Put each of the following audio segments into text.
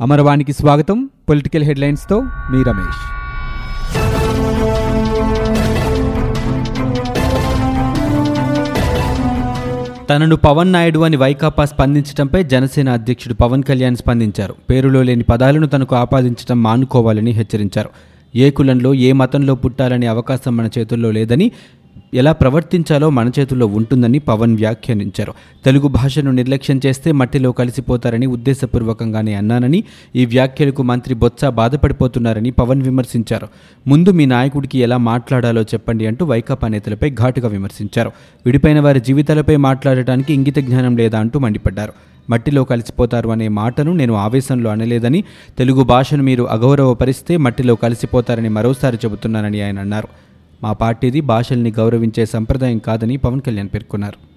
అమరవాణికి స్వాగతం. పొలిటికల్ హెడ్లైన్స్తో మీ రమేష్. తనను పవన్ నాయుడు అని వైకాపా స్పందించడంపై జనసేన అధ్యక్షుడు పవన్ కళ్యాణ్ స్పందించారు. పేరులో లేని పదాలను తనకు ఆపాదించడం మానుకోవాలని హెచ్చరించారు. ఏ కులంలో ఏ మతంలో పుట్టాలనే అవకాశం మన చేతుల్లో లేదని ఎలా ప్రవర్తించాలో మన చేతుల్లో ఉంటుందని పవన్ వ్యాఖ్యానించారు. తెలుగు భాషను నిర్లక్ష్యం చేస్తే మట్టిలో కలిసిపోతారని ఉద్దేశపూర్వకంగానే అన్నానని ఈ వ్యాఖ్యలకు మంత్రి బొత్స బాధపడిపోతున్నారని పవన్ విమర్శించారు. ముందు మీ నాయకుడికి ఎలా మాట్లాడాలో చెప్పండి అంటూ వైకాపా నేతలపై ఘాటుగా విమర్శించారు. విడిపోయిన వారి జీవితాలపై మాట్లాడటానికి ఇంగిత జ్ఞానం లేదా అంటూ మండిపడ్డారు. మట్టిలో కలిసిపోతారు అనే మాటను నేను ఆవేశంలో అనలేదని తెలుగు భాషను మీరు అగౌరవపరిస్తే మట్టిలో కలిసిపోతారని మరోసారి చెబుతున్నానని ఆయన అన్నారు. మా పార్టీది భాషల్ని గౌరవించే సంప్రదాయం కాదని పవన్ కళ్యాణ్ పేర్కొన్నారు.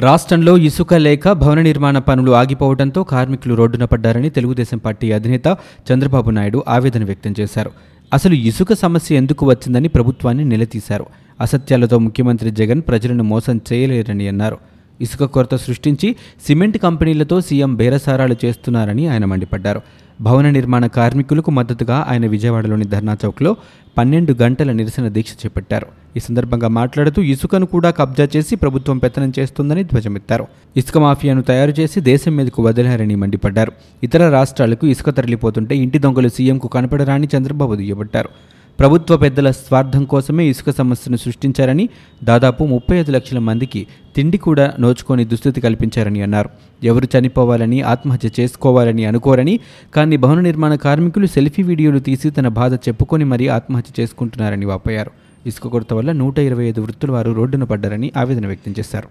రాష్ట్రంలో ఇసుక లేక భవన నిర్మాణ పనులు ఆగిపోవడంతో కార్మికులు రోడ్డున పడ్డారని తెలుగుదేశం పార్టీ అధినేత చంద్రబాబు నాయుడు ఆవేదన వ్యక్తం చేశారు. అసలు ఇసుక సమస్య ఎందుకు వచ్చిందని ప్రభుత్వాన్ని నిలదీశారు. అసత్యాలతో ముఖ్యమంత్రి జగన్ ప్రజలను మోసం చేయలేరని అన్నారు. ఇసుక కొరత సృష్టించి సిమెంట్ కంపెనీలతో సీఎం బేరసారాలు చేస్తున్నారని ఆయన మండిపడ్డారు. భవన నిర్మాణ కార్మికులకు మద్దతుగా ఆయన విజయవాడలోని ధర్నా చౌక్లో పన్నెండు గంటల నిరసన దీక్ష చేపట్టారు. ఈ సందర్భంగా మాట్లాడుతూ ఇసుకను కూడా కబ్జా చేసి ప్రభుత్వం పెత్తనం చేస్తుందని ధ్వజమెత్తారు. ఇసుక మాఫియాను తయారు చేసి దేశం మీదకు వదిలారని మండిపడ్డారు. ఇతర రాష్ట్రాలకు ఇసుక తరలిపోతుంటే ఇంటి దొంగలు సీఎంకు కనపడరాని చంద్రబాబు దుయ్యబట్టారు. ప్రభుత్వ పెద్దల స్వార్థం కోసమే ఇసుక సమస్యను సృష్టించారని దాదాపు ముప్పై ఐదు లక్షల మందికి తిండి కూడా నోచుకొని దుస్థితి కల్పించారని అన్నారు. ఎవరు చనిపోవాలని ఆత్మహత్య చేసుకోవాలని అనుకోరని కానీ భవన నిర్మాణ కార్మికులు సెల్ఫీ వీడియోలు తీసి తన బాధ చెప్పుకొని మరీ ఆత్మహత్య చేసుకుంటున్నారని వాపోయారు. ఇసుక కొరత వల్ల నూట ఇరవై ఐదు వృత్తుల వారు రోడ్డున పడ్డారని ఆవేదన వ్యక్తం చేశారు.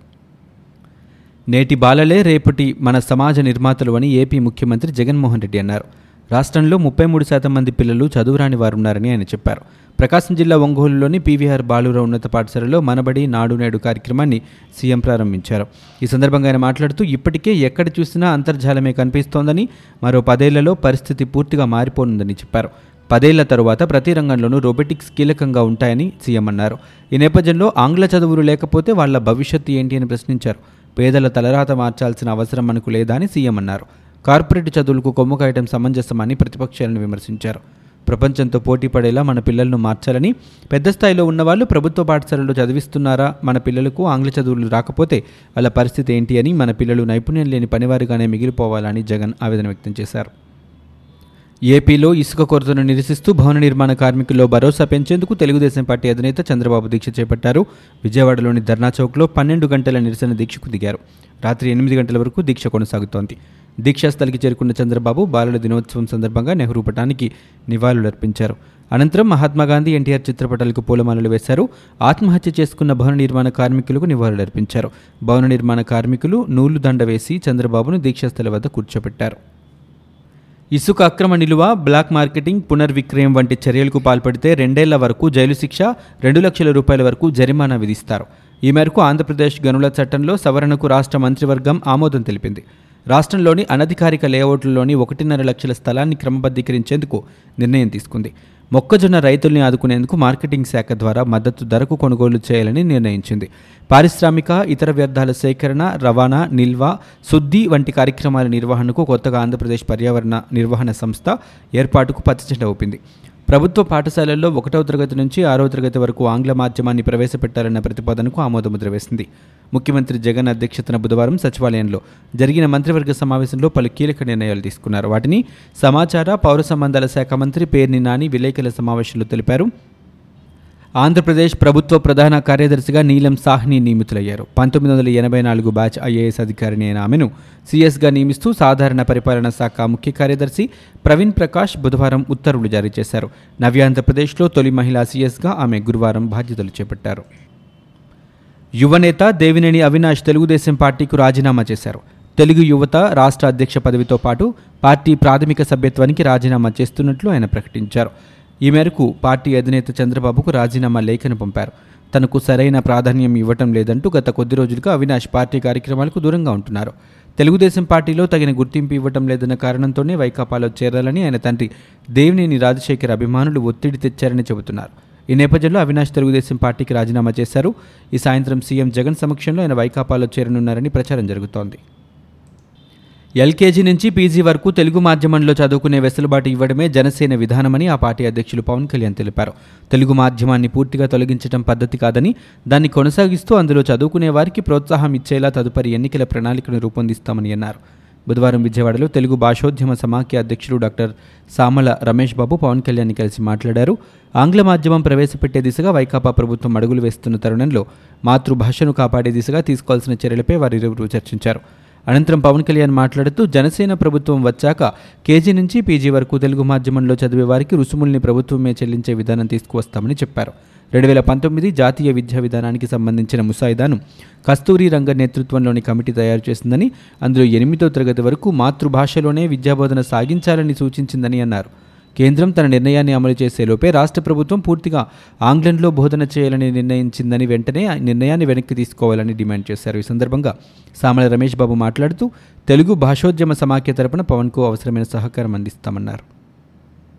నేటి బాలలే రేపటి మన సమాజ నిర్మాతలు అని ఏపీ ముఖ్యమంత్రి జగన్మోహన్ రెడ్డి అన్నారు. రాష్ట్రంలో ముప్పై మూడు శాతం మంది పిల్లలు చదువురాని వారున్నారని ఆయన చెప్పారు. ప్రకాశం జిల్లా ఒంగోలులోని పీవీఆర్ బాలురావు ఉన్నత పాఠశాలలో మనబడి నాడు నేడు కార్యక్రమాన్ని సీఎం ప్రారంభించారు. ఈ సందర్భంగా ఆయన మాట్లాడుతూ ఇప్పటికే ఎక్కడ చూసినా అంతర్జాలమే కనిపిస్తోందని మరో పదేళ్ళలో పరిస్థితి పూర్తిగా మారిపోనుందని చెప్పారు. పదేళ్ళ తరువాత ప్రతి రంగంలోనూ రోబోటిక్స్ కీలకంగా ఉంటాయని సీఎం అన్నారు. ఈ నేపథ్యంలో ఆంగ్ల చదువులు లేకపోతే వాళ్ళ భవిష్యత్తు ఏంటి అని ప్రశ్నించారు. పేదల తలరాత మార్చాల్సిన అవసరం మనకు లేదా అని సీఎం అన్నారు. కార్పొరేట్ చదువులకు కొమ్ము కాయటం సమంజసమని ప్రతిపక్షాలను విమర్శించారు. ప్రపంచంతో పోటీ పడేలా మన పిల్లలను మార్చాలని పెద్ద స్థాయిలో ఉన్నవాళ్ళు ప్రభుత్వ పాఠశాలలో చదివిస్తున్నారా? మన పిల్లలకు ఆంగ్ల చదువులు రాకపోతే వాళ్ళ పరిస్థితి ఏంటి అని మన పిల్లలు నైపుణ్యం లేని పనివారుగానే మిగిలిపోవాలని జగన్ ఆవేదన వ్యక్తం చేశారు. ఏపీలో ఇసుక కొరతను నిరసిస్తూ భవన నిర్మాణ కార్మికుల్లో భరోసా పెంచేందుకు తెలుగుదేశం పార్టీ అధినేత చంద్రబాబు దీక్ష చేపట్టారు. విజయవాడలోని ధర్నా చౌక్లో పన్నెండు గంటల నిరసన దీక్షకు దిగారు. రాత్రి ఎనిమిది గంటల వరకు దీక్ష కొనసాగుతోంది. దీక్షాస్థలికి చేరుకున్న చంద్రబాబు బాలల దినోత్సవం సందర్భంగా నెహ్రూ పటానికి నివాళులర్పించారు అనంతరం మహాత్మాగాంధీ ఎన్టీఆర్ చిత్రపటాలకు పూలమాలలు వేశారు. ఆత్మహత్య చేసుకున్న భవన నిర్మాణ కార్మికులకు నివాళులర్పించారు భవన నిర్మాణ కార్మికులు నూలు దండ వేసి చంద్రబాబును దీక్షాస్థల వద్ద కూర్చోబెట్టారు ఇసుక అక్రమ నిలువ బ్లాక్ మార్కెటింగ్ పునర్విక్రయం వంటి చర్యలకు పాల్పడితే రెండేళ్ళ వరకు జైలు శిక్ష రెండు లక్షల రూపాయల వరకు జరిమానా విధిస్తారు. ఈ మేరకు ఆంధ్రప్రదేశ్ గనుల చట్టంలో సవరణకు రాష్ట్ర మంత్రివర్గం ఆమోదం తెలిపింది. రాష్ట్రంలోని అనధికారిక లేఅవుట్లలోని ఒకటిన్నర లక్షల స్థలాన్ని క్రమబద్ధీకరించేందుకు నిర్ణయం తీసుకుంది. మొక్కజొన్న రైతుల్ని ఆదుకునేందుకు మార్కెటింగ్ శాఖ ద్వారా మద్దతు ధరకు కొనుగోలు చేయాలని నిర్ణయించింది. పారిశ్రామిక ఇతర వ్యర్థాల సేకరణ రవాణా నిల్వ శుద్ధి వంటి కార్యక్రమాల నిర్వహణకు కొత్తగా ఆంధ్రప్రదేశ్ పర్యావరణ నిర్వహణ సంస్థ ఏర్పాటుకు పచ్చజెండా ఊపింది. ప్రభుత్వ పాఠశాలల్లో ఒకటవ తరగతి నుంచి ఆరవ తరగతి వరకు ఆంగ్ల మాధ్యమాన్ని ప్రవేశపెట్టాలన్న ప్రతిపాదనకు ఆమోదముద్ర వేసింది. ముఖ్యమంత్రి జగన్ అధ్యక్షతన బుధవారం సచివాలయంలో జరిగిన మంత్రివర్గ సమావేశంలో పలు కీలక నిర్ణయాలు తీసుకున్నారు. వాటిని సమాచార పౌర సంబంధాల శాఖ మంత్రి పేర్ని నాని విలేకరుల సమావేశంలో తెలిపారు. ఆంధ్రప్రదేశ్ ప్రభుత్వ ప్రధాన కార్యదర్శిగా నీలం సాహ్ని నియమితులయ్యారు. పంతొమ్మిది వందల ఎనభై నాలుగు బ్యాచ్ ఐఏఎస్ అధికారిని అయిన ఆమెను సీఎస్గా నియమిస్తూ సాధారణ పరిపాలనా శాఖ ముఖ్య కార్యదర్శి ప్రవీణ్ ప్రకాష్ బుధవారం ఉత్తర్వులు జారీ చేశారు. నవ్యాంధ్రప్రదేశ్లో తొలి మహిళా సీఎస్గా ఆమె గురువారం బాధ్యతలు చేపట్టారు. యువనేత దేవినేని అవినాష్ తెలుగుదేశం పార్టీకు రాజీనామా చేశారు. తెలుగు యువత రాష్ట్ర అధ్యక్ష పదవితో పాటు పార్టీ ప్రాథమిక సభ్యత్వానికి రాజీనామా చేస్తున్నట్లు ఆయన ప్రకటించారు. ఈ మేరకు పార్టీ అధినేత చంద్రబాబుకు రాజీనామా లేఖను పంపారు. తనకు సరైన ప్రాధాన్యం ఇవ్వటం లేదంటూ గత కొద్ది రోజులుగా అవినాష్ పార్టీ కార్యక్రమాలకు దూరంగా ఉంటున్నారు. తెలుగుదేశం పార్టీలో తగిన గుర్తింపు ఇవ్వటం లేదన్న కారణంతోనే వైకాపాలో చేరాలని ఆయన తండ్రి దేవినేని రాజశేఖర్ అభిమానులు ఒత్తిడి తెచ్చారని చెబుతున్నారు. ఈ నేపథ్యంలో అవినాష్ తెలుగుదేశం పార్టీకి రాజీనామా చేశారు. ఈ సాయంత్రం సీఎం జగన్ సమక్షంలో ఆయన వైకాపాలో చేరనున్నారని ప్రచారం జరుగుతోంది. ఎల్కేజీ నుంచి పీజీ వరకు తెలుగు మాధ్యమంలో చదువుకునే వెసులుబాటు ఇవ్వడమే జనసేన విధానమని ఆ పార్టీ అధ్యక్షులు పవన్ కళ్యాణ్ తెలిపారు. తెలుగు మాధ్యమాన్ని పూర్తిగా తొలగించడం పద్ధతి కాదని దాన్ని కొనసాగిస్తూ అందులో చదువుకునే వారికి ప్రోత్సాహం ఇచ్చేలా తదుపరి ఎన్నికల ప్రణాళికను రూపొందిస్తామని అన్నారు. బుధవారం విజయవాడలో తెలుగు భాషోద్యమ సమాఖ్య అధ్యక్షుడు డాక్టర్ సామల రమేష్ బాబు పవన్ కళ్యాణ్ని కలిసి మాట్లాడారు. ఆంగ్ల మాధ్యమం ప్రవేశపెట్టే దిశగా వైకాపా ప్రభుత్వం అడుగులు వేస్తున్న తరుణంలో మాతృభాషను కాపాడే దిశగా తీసుకోవాల్సిన చర్యలపై వారిరువురు చర్చించారు. అనంతరం పవన్ కళ్యాణ్ మాట్లాడుతూ జనసేన ప్రభుత్వం వచ్చాక కేజీ నుంచి పీజీ వరకు తెలుగు మాధ్యమంలో చదివే వారికి రుసుముల్ని ప్రభుత్వమే చెల్లించే విధానం తీసుకువస్తామని చెప్పారు. రెండు వేల పంతొమ్మిది జాతీయ విద్యా విధానానికి సంబంధించిన ముసాయిదాను కస్తూరి రంగ నేతృత్వంలోని కమిటీ తయారు చేసిందని అందులో ఎనిమిదో తరగతి వరకు మాతృభాషలోనే విద్యాబోధన సాగించాలని సూచించిందని అన్నారు. కేంద్రం తన నిర్ణయాన్ని అమలు చేసేలోపే రాష్ట్ర ప్రభుత్వం పూర్తిగా ఆంగ్లంలో బోధన చేయాలని నిర్ణయించిందని వెంటనే నిర్ణయాన్ని వెనక్కి తీసుకోవాలని డిమాండ్ చేశారు. ఈ సందర్భంగా సామల రమేష్ బాబు మాట్లాడుతూ తెలుగు భాషోద్యమ సమాఖ్య తరపున పవన్కు అవసరమైన సహకారం అందిస్తామన్నారు.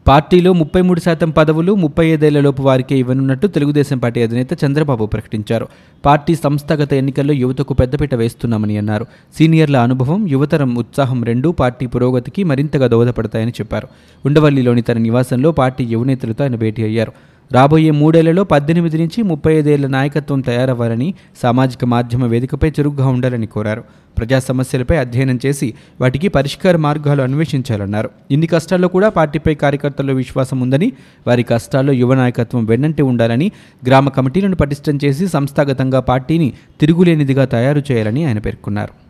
పార్టీలో ముప్పై మూడు శాతం పదవులు ముప్పై ఐదేళ్ళలోపు వారికే ఇవ్వనున్నట్టు తెలుగుదేశం పార్టీ అధినేత చంద్రబాబు ప్రకటించారు. పార్టీ సంస్థాగత ఎన్నికల్లో యువతకు పెద్దపీట వేస్తున్నామని అన్నారు. సీనియర్ల అనుభవం యువతరం ఉత్సాహం రెండూ పార్టీ పురోగతికి మరింతగా దోహదపడతాయని చెప్పారు. ఉండవల్లిలోని తన నివాసంలో పార్టీ యువనేతలతో ఆయన భేటీ అయ్యారు. రాబోయే మూడేళ్ళలో పద్దెనిమిది నుంచి ముప్పై ఐదేళ్ళ నాయకత్వం తయారవ్వాలని సామాజిక మాధ్యమ వేదికపై చురుగ్గా ఉండాలని కోరారు. ప్రజా సమస్యలపై అధ్యయనం చేసి వాటికి పరిష్కార మార్గాలు అన్వేషించాలన్నారు. ఇన్ని కష్టాల్లో కూడా పార్టీపై కార్యకర్తల్లో విశ్వాసం ఉందని వారి కష్టాల్లో యువ నాయకత్వం వెన్నంటి ఉండాలని గ్రామ కమిటీలను పటిష్టం చేసి సంస్థాగతంగా పార్టీని తిరుగులేనిదిగా తయారు చేయాలని ఆయన పేర్కొన్నారు.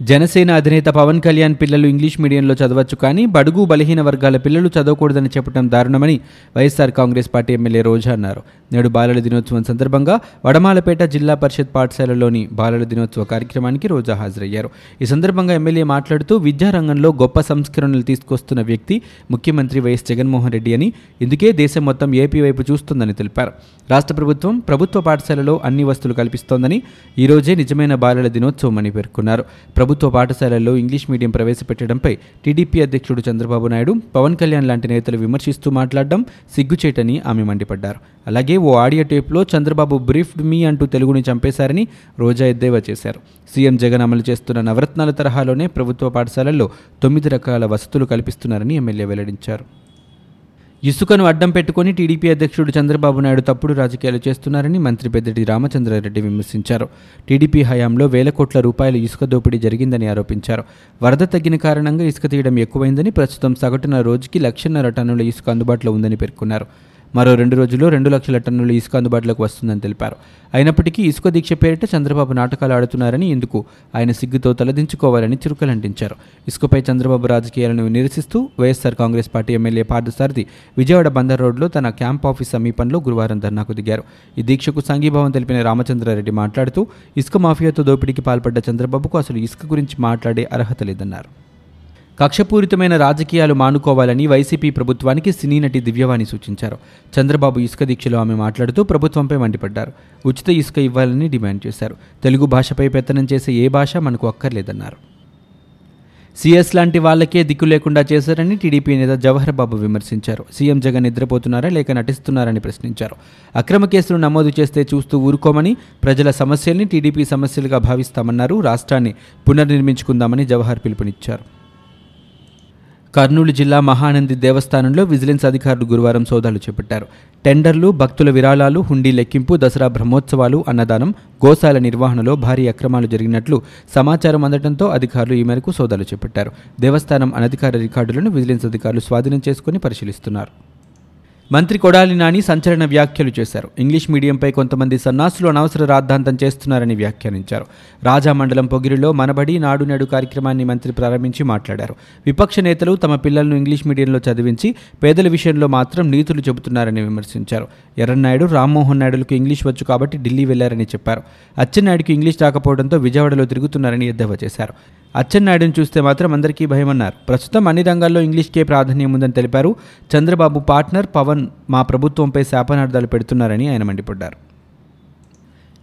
జనసేన అధినేత పవన్ కళ్యాణ్ పిల్లలు ఇంగ్లీష్ మీడియంలో చదవచ్చు కానీ బడుగు బలహీన వర్గాల పిల్లలు చదవకూడదని చెప్పడం దారుణమని YSR Congress party MLA Roja అన్నారు. నేడు బాలల దినోత్సవం సందర్భంగా వడమాలపేట జిల్లా పరిషత్ పాఠశాలలోని బాలల దినోత్సవ కార్యక్రమానికి రోజా హాజరయ్యారు. ఈ సందర్భంగా ఎమ్మెల్యే మాట్లాడుతూ విద్యారంగంలో గొప్ప సంస్కరణలు తీసుకొస్తున్న వ్యక్తి ముఖ్యమంత్రి వైఎస్ జగన్మోహన్ రెడ్డి అని ఇందుకే దేశం మొత్తం ఏపీ వైపు చూస్తుందని తెలిపారు. రాష్ట్ర ప్రభుత్వం ప్రభుత్వ పాఠశాలలో అన్ని వస్తువులు కల్పిస్తోందని ఈరోజే నిజమైన బాలల దినోత్సవం అని పేర్కొన్నారు. ప్రభుత్వ పాఠశాలల్లో ఇంగ్లీష్ మీడియం ప్రవేశపెట్టడంపై టీడీపీ అధ్యక్షుడు చంద్రబాబు నాయుడు పవన్ కళ్యాణ్ లాంటి నేతలు విమర్శిస్తూ మాట్లాడడం సిగ్గుచేటని ఆమె మండిపడ్డారు. అలాగే ఓ ఆడియో టేప్లో చంద్రబాబు బ్రీఫ్డ్ మీ అంటూ తెలుగుని చంపేశారని రోజా ఎద్దేవా చేశారు. సీఎం జగన్ అమలు చేస్తున్న నవరత్నాల తరహాలోనే ప్రభుత్వ పాఠశాలల్లో తొమ్మిది రకాల వసతులు కల్పిస్తున్నారని ఎమ్మెల్యే వెల్లడించారు. ఇసుకను అడ్డం పెట్టుకుని టీడీపీ అధ్యక్షుడు చంద్రబాబు నాయుడు తప్పుడు రాజకీయాలు చేస్తున్నారని మంత్రి పెద్దిటి రామచంద్రారెడ్డి విమర్శించారు. టీడీపీ హయాంలో వేల కోట్ల రూపాయల ఇసుక దోపిడీ జరిగిందని ఆరోపించారు. వరద తగ్గిన కారణంగా ఇసుక తీయడం ఎక్కువైందని ప్రస్తుతం సగటున రోజుకి లక్షన్నర టన్నుల ఇసుక అందుబాటులో ఉందని పేర్కొన్నారు. మరో రెండు రోజుల్లో రెండు లక్షల టన్నుల ఇసుక అందుబాటులోకి వస్తుందని తెలిపారు. అయినప్పటికీ ఇసుక దీక్ష పేరిట చంద్రబాబు నాటకాలు ఆడుతున్నారని ఇందుకు ఆయన సిగ్గుతో తలదించుకోవాలని చురుకలంటించారు. ఇసుకపై చంద్రబాబు రాజకీయాలను నిరసిస్తూ YSR Congress party MLA Parthasarathy Vijayawada Bandar రోడ్లో తన క్యాంప్ ఆఫీస్ సమీపంలో గురువారం ధర్నాకు దిగారు. ఈ దీక్షకు సంఘీభావం తెలిపిన రామచంద్రారెడ్డి మాట్లాడుతూ ఇసుక మాఫియాతో దోపిడీకి పాల్పడ్డ చంద్రబాబుకు అసలు ఇసుక గురించి మాట్లాడే అర్హత లేదన్నారు. కక్షపూరితమైన రాజకీయాలు మానుకోవాలని వైసీపీ ప్రభుత్వానికి సినీ నటి దివ్యవాణి సూచించారు. చంద్రబాబు ఇసుక దీక్షలో ఆమె మాట్లాడుతూ ప్రభుత్వంపై మండిపడ్డారు. ఉచిత ఇసుక ఇవ్వాలని డిమాండ్ చేశారు. తెలుగు భాషపై పెత్తనం చేసే ఏ భాష మనకు అక్కర్లేదన్నారు. సీఎస్ లాంటి వాళ్ళకే దిక్కు లేకుండా చేశారని టీడీపీ నేత జవహర్ బాబు విమర్శించారు. సీఎం జగన్ నిద్రపోతున్నారా లేక నటిస్తున్నారని ప్రశ్నించారు. అక్రమ కేసులు నమోదు చేస్తే చూస్తూ ఊరుకోమని ప్రజల సమస్యల్ని టీడీపీ సమస్యలుగా భావిస్తామన్నారు. రాష్ట్రాన్ని పునర్నిర్మించుకుందామని జవహర్ పిలుపునిచ్చారు. కర్నూలు జిల్లా మహానంది దేవస్థానంలో విజిలెన్స్ అధికారులు గురువారం సోదాలు చేపట్టారు. టెండర్లు భక్తుల విరాళాలు హుండీ లెక్కింపు దసరా బ్రహ్మోత్సవాలు అన్నదానం గోశాల నిర్వహణలో భారీ అక్రమాలు జరిగినట్లు సమాచారం అందడంతో అధికారులు ఈ మేరకు సోదాలు చేపట్టారు. దేవస్థానం అనధికార రికార్డులను విజిలెన్స్ అధికారులు స్వాధీనం చేసుకుని పరిశీలిస్తున్నారు. మంత్రి కొడాలి నాని సంచలన వ్యాఖ్యలు చేశారు. ఇంగ్లీష్ మీడియంపై కొంతమంది సన్నాసులు అనవసర రాద్ధాంతం చేస్తున్నారని వ్యాఖ్యానించారు. రాజా మండలం పొగిరిలో మనబడి నాడు నేడు కార్యక్రమాన్ని మంత్రి ప్రారంభించి మాట్లాడారు. విపక్ష నేతలు తమ పిల్లలను ఇంగ్లీష్ మీడియంలో చదివించి పేదల విషయంలో మాత్రం నీతులు చెబుతున్నారని విమర్శించారు. ఎర్రన్నాయుడు రామ్మోహన్ నాయుడులకు ఇంగ్లీష్ వచ్చు కాబట్టి ఢిల్లీ వెళ్ళారని చెప్పారు. అచ్చెన్నాయుడికి ఇంగ్లీష్ రాకపోవడంతో విజయవాడలో తిరుగుతున్నారని ఎద్దేవా చేశారు. అచ్చెన్నాయుడును చూస్తే మాత్రం అందరికీ భయమన్నారు. ప్రస్తుతం అన్ని రంగాల్లో ఇంగ్లీష్కే ప్రాధాన్యం ఉందని తెలిపారు. చంద్రబాబు పార్ట్నర్ పవన్ మా ప్రభుత్వంపై శాపనార్థాలు పెడుతున్నారని ఆయన మండిపడ్డారు.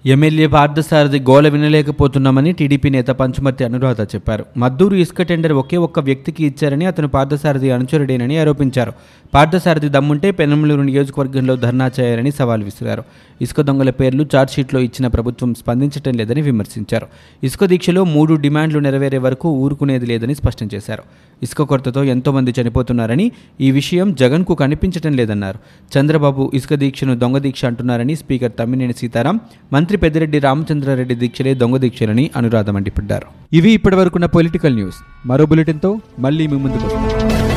ఎమ్మెల్యే పార్థసారథి గోల వినలేకపోతున్నామని టీడీపీ నేత పంచుమర్తి అనురాధ చెప్పారు. మద్దూరు ఇసుక టెండర్ ఒకే ఒక్క వ్యక్తికి ఇచ్చారని అతను పార్థసారథి అనుచరుడేనని ఆరోపించారు. పార్థసారథి దమ్ముంటే పెనమలూరు నియోజకవర్గంలో ధర్నా చేయాలని సవాల్ విసిరారు. ఇసుక దొంగల పేర్లు ఛార్జ్షీట్లో ఇచ్చిన ప్రభుత్వం స్పందించడం లేదని విమర్శించారు. ఇసుక దీక్షలో మూడు డిమాండ్లు నెరవేరే వరకు ఊరుకునేది లేదని స్పష్టం చేశారు. ఇసుక కొరతతో ఎంతోమంది చనిపోతున్నారని ఈ విషయం జగన్కు కనిపించడం లేదన్నారు. చంద్రబాబు ఇసుక దీక్షను దొంగ దీక్ష అంటున్నారని స్పీకర్ తమ్మినేని సీతారాం మంత్రి పెద్దిరెడ్డి రామచంద్రారెడ్డి దీక్షలే దొంగ దీక్షలని అనురాధ మండిపడ్డారు ఇవి ఇప్పటివరకున్న పొలిటికల్ న్యూస్. మరో బులెటిన్తో మళ్ళీ మీ ముందుకు వస్తాం.